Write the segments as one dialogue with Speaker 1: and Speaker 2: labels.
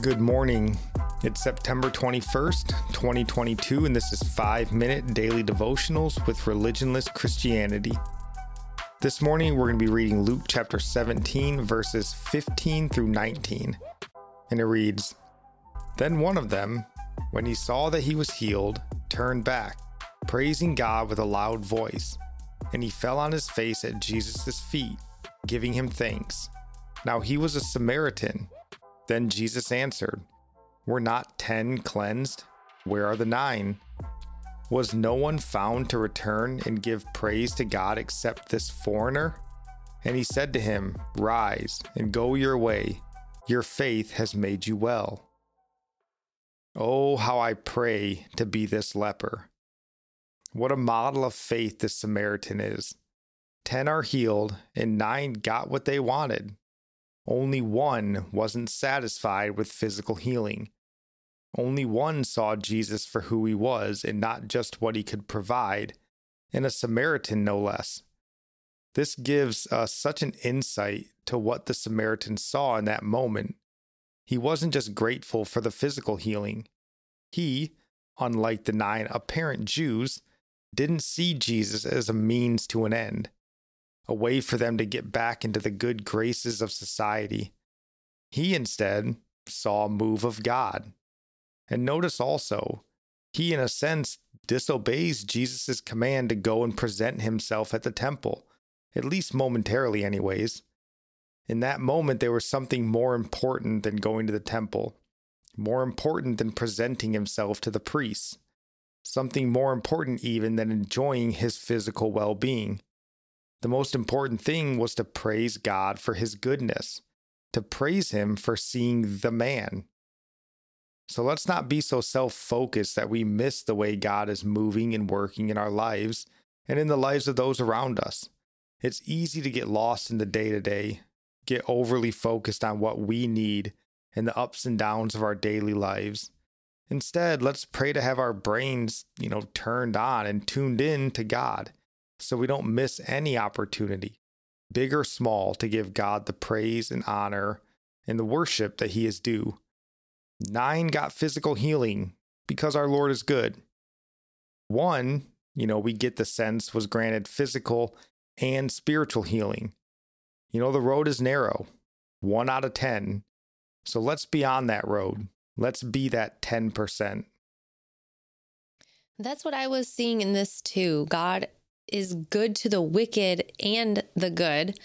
Speaker 1: Good morning. It's September 21st, 2022, and this is 5 Minute Daily Devotionals with Religionless Christianity. This morning, we're going to be reading Luke chapter 17, verses 15 through 19. And it reads Then one of them, when he saw that he was healed, turned back, praising God with a loud voice. And he fell on his face at Jesus' feet, giving him thanks. Now he was a Samaritan then Jesus answered, Were not ten cleansed? Where are the nine? Was no one found to return and give praise to God except this foreigner? And he said to him, Rise and go your way. Your faith has made you well. Oh, how I pray to be this leper. What a model of faith this Samaritan is. Ten are healed, and nine got what they wanted. Only one wasn't satisfied with physical healing. Only one saw Jesus for who he was and not just what he could provide, and a Samaritan no less. This gives us such an insight to what the Samaritan saw in that moment. He wasn't just grateful for the physical healing. He, unlike the nine apparent Jews, didn't see Jesus as a means to an end a way for them to get back into the good graces of society. He instead saw a move of God. And notice also, he, in a sense, disobeys Jesus' command to go and present himself at the temple, at least momentarily, anyways. In that moment, there was something more important than going to the temple, more important than presenting himself to the priests, something more important even than enjoying his physical well being. The most important thing was to praise God for his goodness, to praise him for seeing the man. So let's not be so self focused that we miss the way God is moving and working in our lives and in the lives of those around us. It's easy to get lost in the day to day, get overly focused on what we need and the ups and downs of our daily lives. Instead, let's pray to have our brains, you know, turned on and tuned in to God so we don't miss any opportunity, big or small, to give God the praise and honor and the worship that He is due. Nine got physical healing because our Lord is good. One, you know, we get the sense was granted physical and spiritual healing. You know, the road is narrow, one out of 10. So let's be on that road. Let's be that 10%.
Speaker 2: That's what I was seeing in this too. God is good to the wicked and the good.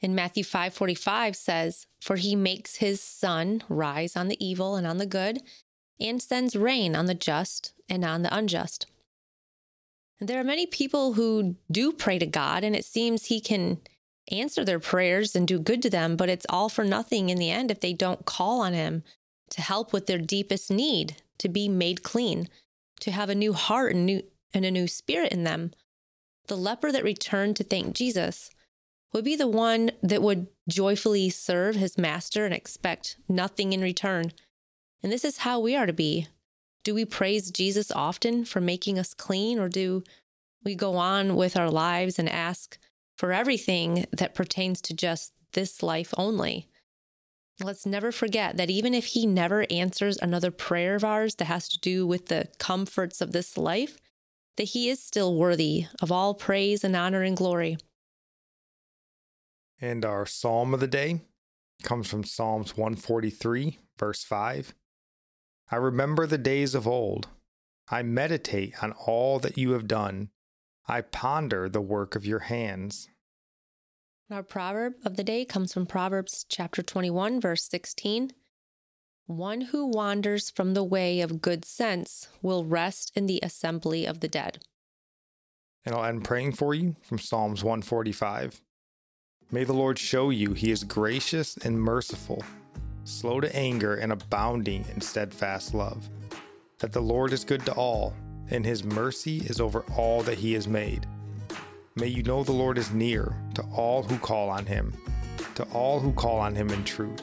Speaker 2: In Matthew 5:45 says, "For he makes his sun rise on the evil and on the good, and sends rain on the just and on the unjust." And there are many people who do pray to God and it seems he can answer their prayers and do good to them, but it's all for nothing in the end if they don't call on him to help with their deepest need, to be made clean, to have a new heart and new and a new spirit in them the leper that returned to thank Jesus would be the one that would joyfully serve his master and expect nothing in return. And this is how we are to be. Do we praise Jesus often for making us clean, or do we go on with our lives and ask for everything that pertains to just this life only? Let's never forget that even if He never answers another prayer of ours that has to do with the comforts of this life, that he is still worthy of all praise and honor and glory.
Speaker 1: And our psalm of the day comes from Psalms 143, verse 5. I remember the days of old. I meditate on all that you have done. I ponder the work of your hands.
Speaker 2: Our proverb of the day comes from Proverbs chapter 21, verse 16. One who wanders from the way of good sense will rest in the assembly of the dead.
Speaker 1: And I'll end praying for you from Psalms 145. May the Lord show you he is gracious and merciful, slow to anger and abounding in steadfast love. That the Lord is good to all, and his mercy is over all that he has made. May you know the Lord is near to all who call on him, to all who call on him in truth